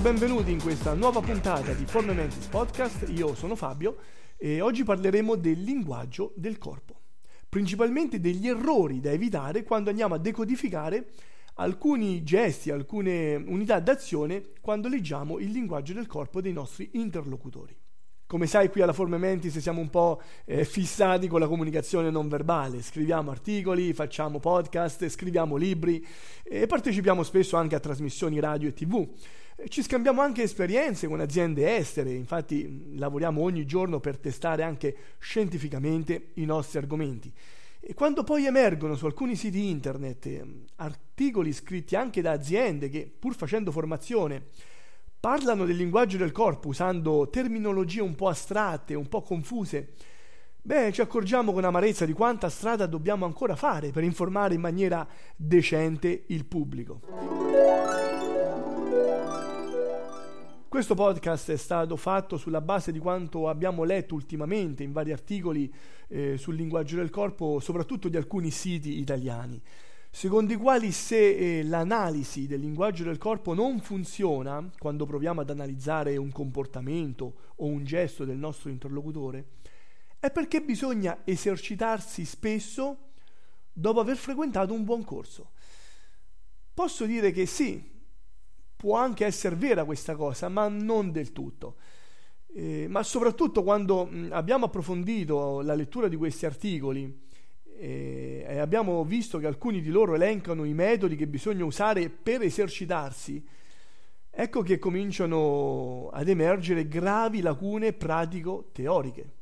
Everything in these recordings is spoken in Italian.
Benvenuti in questa nuova puntata di Forme Mentis Podcast. Io sono Fabio e oggi parleremo del linguaggio del corpo, principalmente degli errori da evitare quando andiamo a decodificare alcuni gesti, alcune unità d'azione quando leggiamo il linguaggio del corpo dei nostri interlocutori. Come sai, qui alla Forme Mentis siamo un po' eh, fissati con la comunicazione non verbale. Scriviamo articoli, facciamo podcast, scriviamo libri e partecipiamo spesso anche a trasmissioni radio e tv. Ci scambiamo anche esperienze con aziende estere, infatti lavoriamo ogni giorno per testare anche scientificamente i nostri argomenti. E quando poi emergono su alcuni siti internet articoli scritti anche da aziende che, pur facendo formazione, parlano del linguaggio del corpo usando terminologie un po' astratte, un po' confuse, beh, ci accorgiamo con amarezza di quanta strada dobbiamo ancora fare per informare in maniera decente il pubblico. Questo podcast è stato fatto sulla base di quanto abbiamo letto ultimamente in vari articoli eh, sul linguaggio del corpo, soprattutto di alcuni siti italiani secondo i quali se eh, l'analisi del linguaggio del corpo non funziona quando proviamo ad analizzare un comportamento o un gesto del nostro interlocutore, è perché bisogna esercitarsi spesso dopo aver frequentato un buon corso. Posso dire che sì, può anche essere vera questa cosa, ma non del tutto. Eh, ma soprattutto quando abbiamo approfondito la lettura di questi articoli, e, e abbiamo visto che alcuni di loro elencano i metodi che bisogna usare per esercitarsi, ecco che cominciano ad emergere gravi lacune pratico-teoriche,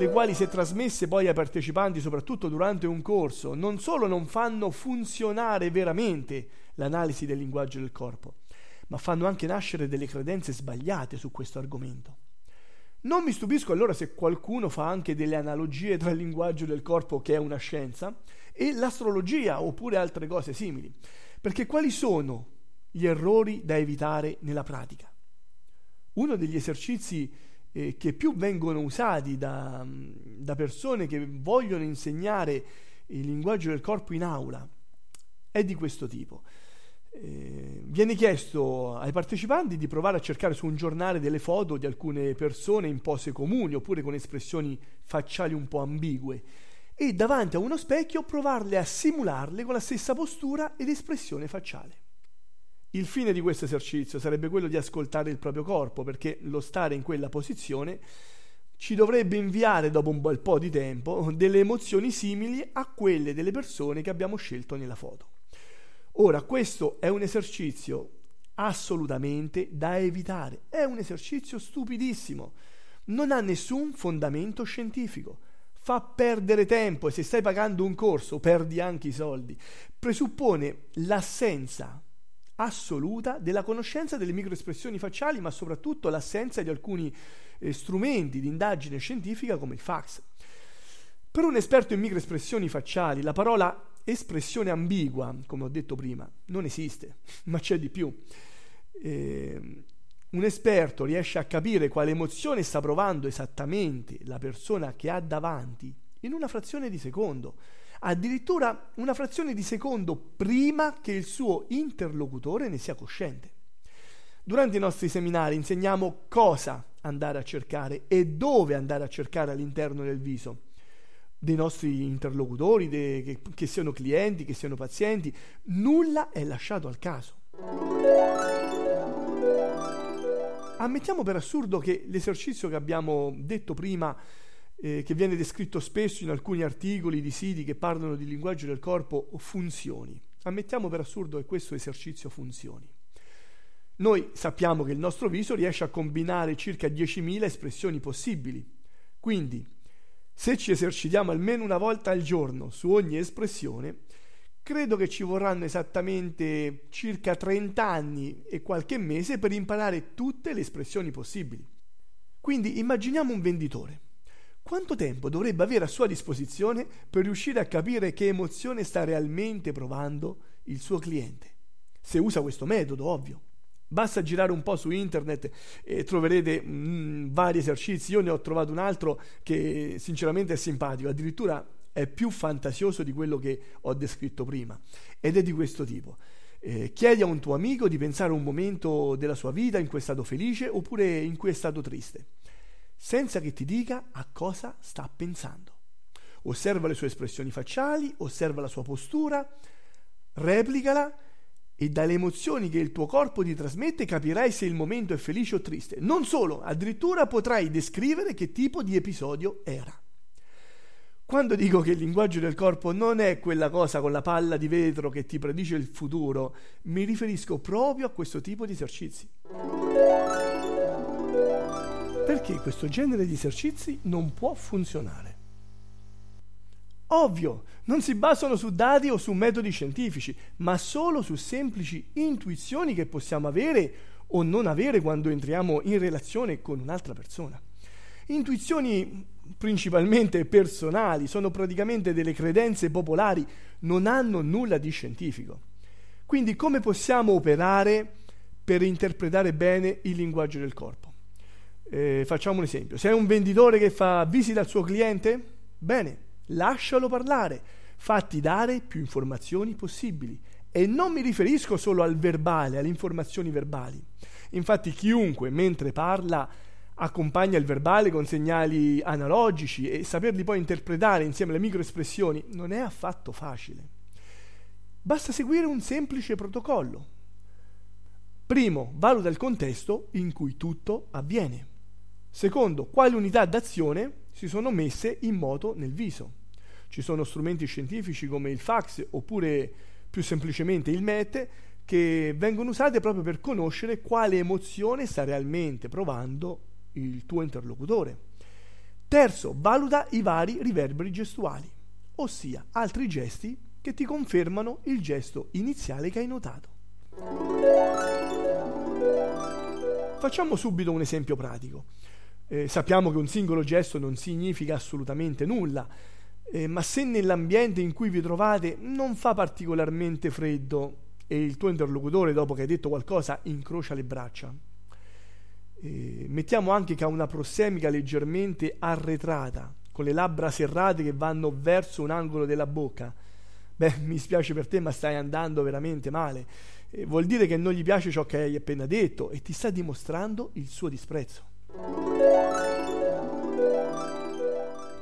le quali se trasmesse poi ai partecipanti, soprattutto durante un corso, non solo non fanno funzionare veramente l'analisi del linguaggio del corpo, ma fanno anche nascere delle credenze sbagliate su questo argomento. Non mi stupisco allora se qualcuno fa anche delle analogie tra il linguaggio del corpo, che è una scienza, e l'astrologia oppure altre cose simili. Perché quali sono gli errori da evitare nella pratica? Uno degli esercizi eh, che più vengono usati da, da persone che vogliono insegnare il linguaggio del corpo in aula è di questo tipo. Eh, viene chiesto ai partecipanti di provare a cercare su un giornale delle foto di alcune persone in pose comuni oppure con espressioni facciali un po' ambigue e davanti a uno specchio provarle a simularle con la stessa postura ed espressione facciale. Il fine di questo esercizio sarebbe quello di ascoltare il proprio corpo perché lo stare in quella posizione ci dovrebbe inviare dopo un bel po' di tempo delle emozioni simili a quelle delle persone che abbiamo scelto nella foto. Ora, questo è un esercizio assolutamente da evitare, è un esercizio stupidissimo, non ha nessun fondamento scientifico, fa perdere tempo e se stai pagando un corso perdi anche i soldi, presuppone l'assenza assoluta della conoscenza delle microespressioni facciali, ma soprattutto l'assenza di alcuni eh, strumenti di indagine scientifica come il fax. Per un esperto in microespressioni facciali, la parola espressione ambigua, come ho detto prima, non esiste, ma c'è di più. Eh, un esperto riesce a capire quale emozione sta provando esattamente la persona che ha davanti in una frazione di secondo, addirittura una frazione di secondo prima che il suo interlocutore ne sia cosciente. Durante i nostri seminari insegniamo cosa andare a cercare e dove andare a cercare all'interno del viso dei nostri interlocutori, de, che, che siano clienti, che siano pazienti, nulla è lasciato al caso. Ammettiamo per assurdo che l'esercizio che abbiamo detto prima, eh, che viene descritto spesso in alcuni articoli di siti che parlano di linguaggio del corpo, funzioni. Ammettiamo per assurdo che questo esercizio funzioni. Noi sappiamo che il nostro viso riesce a combinare circa 10.000 espressioni possibili. Quindi se ci esercitiamo almeno una volta al giorno su ogni espressione, credo che ci vorranno esattamente circa 30 anni e qualche mese per imparare tutte le espressioni possibili. Quindi immaginiamo un venditore. Quanto tempo dovrebbe avere a sua disposizione per riuscire a capire che emozione sta realmente provando il suo cliente? Se usa questo metodo, ovvio. Basta girare un po' su internet e troverete mh, mm, vari esercizi. Io ne ho trovato un altro che sinceramente è simpatico, addirittura è più fantasioso di quello che ho descritto prima ed è di questo tipo. Eh, chiedi a un tuo amico di pensare a un momento della sua vita in cui è stato felice oppure in cui è stato triste, senza che ti dica a cosa sta pensando. Osserva le sue espressioni facciali, osserva la sua postura, replicala e dalle emozioni che il tuo corpo ti trasmette capirai se il momento è felice o triste. Non solo, addirittura potrai descrivere che tipo di episodio era. Quando dico che il linguaggio del corpo non è quella cosa con la palla di vetro che ti predice il futuro, mi riferisco proprio a questo tipo di esercizi. Perché questo genere di esercizi non può funzionare. Ovvio, non si basano su dati o su metodi scientifici, ma solo su semplici intuizioni che possiamo avere o non avere quando entriamo in relazione con un'altra persona. Intuizioni principalmente personali, sono praticamente delle credenze popolari, non hanno nulla di scientifico. Quindi come possiamo operare per interpretare bene il linguaggio del corpo? Eh, facciamo un esempio. Sei un venditore che fa visita al suo cliente? Bene, lascialo parlare, fatti dare più informazioni possibili. E non mi riferisco solo al verbale, alle informazioni verbali. Infatti chiunque mentre parla accompagna il verbale con segnali analogici e saperli poi interpretare insieme alle microespressioni non è affatto facile. Basta seguire un semplice protocollo. Primo, valuta il contesto in cui tutto avviene. Secondo, quali unità d'azione si sono messe in moto nel viso. Ci sono strumenti scientifici come il fax oppure più semplicemente il MET che vengono usate proprio per conoscere quale emozione sta realmente provando il tuo interlocutore. Terzo, valuta i vari riverberi gestuali, ossia altri gesti che ti confermano il gesto iniziale che hai notato. Facciamo subito un esempio pratico. Eh, sappiamo che un singolo gesto non significa assolutamente nulla, eh, ma se nell'ambiente in cui vi trovate non fa particolarmente freddo e il tuo interlocutore dopo che hai detto qualcosa incrocia le braccia, eh, mettiamo anche che ha una prossemica leggermente arretrata, con le labbra serrate che vanno verso un angolo della bocca, beh, mi spiace per te, ma stai andando veramente male. Eh, vuol dire che non gli piace ciò che hai appena detto e ti sta dimostrando il suo disprezzo.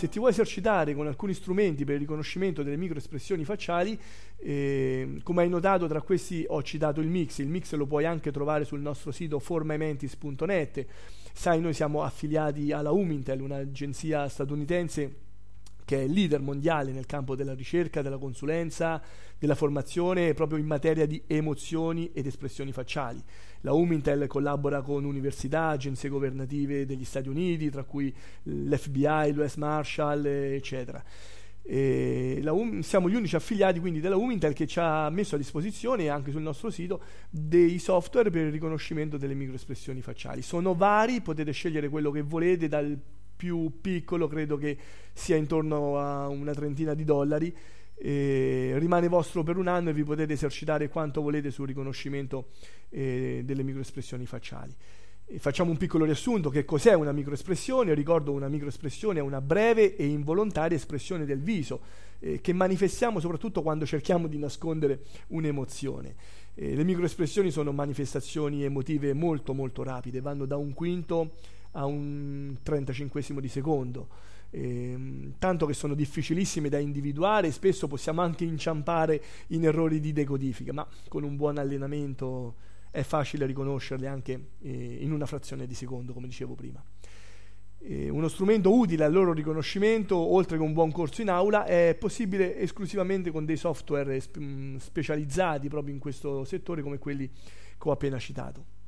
Se ti vuoi esercitare con alcuni strumenti per il riconoscimento delle microespressioni facciali, eh, come hai notato tra questi ho citato il mix, il mix lo puoi anche trovare sul nostro sito formaimentis.net. Sai, noi siamo affiliati alla Umintel, un'agenzia statunitense che è leader mondiale nel campo della ricerca, della consulenza, della formazione proprio in materia di emozioni ed espressioni facciali. La Umintel collabora con università, agenzie governative degli Stati Uniti, tra cui l'FBI, l'US Marshall, eccetera. Um, siamo gli unici affiliati quindi della Umintel che ci ha messo a disposizione anche sul nostro sito dei software per il riconoscimento delle microespressioni facciali. Sono vari, potete scegliere quello che volete dal più piccolo credo che sia intorno a una trentina di dollari. Eh, rimane vostro per un anno e vi potete esercitare quanto volete sul riconoscimento eh, delle microespressioni facciali. E facciamo un piccolo riassunto: che cos'è una microespressione? Ricordo una microespressione è una breve e involontaria espressione del viso eh, che manifestiamo soprattutto quando cerchiamo di nascondere un'emozione. Eh, le microespressioni sono manifestazioni emotive molto molto rapide, vanno da un quinto a un 35 di secondo. Eh, tanto che sono difficilissime da individuare e spesso possiamo anche inciampare in errori di decodifica, ma con un buon allenamento è facile riconoscerle anche eh, in una frazione di secondo, come dicevo prima. Eh, uno strumento utile al loro riconoscimento, oltre che un buon corso in aula, è possibile esclusivamente con dei software sp- mm, specializzati proprio in questo settore come quelli che ho appena citato.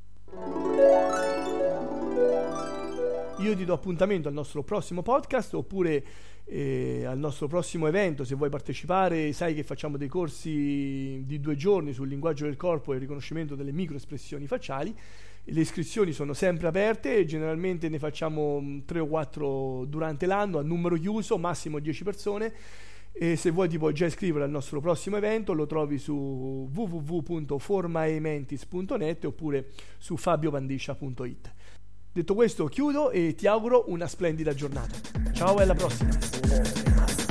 Io ti do appuntamento al nostro prossimo podcast oppure eh, al nostro prossimo evento. Se vuoi partecipare, sai che facciamo dei corsi di due giorni sul linguaggio del corpo e il riconoscimento delle microespressioni facciali. Le iscrizioni sono sempre aperte generalmente ne facciamo mm, tre o quattro durante l'anno a numero chiuso, massimo 10 persone. E se vuoi ti puoi già iscrivere al nostro prossimo evento, lo trovi su www.formaementis.net oppure su fabiopandiscia.it. Detto questo chiudo e ti auguro una splendida giornata. Ciao e alla prossima!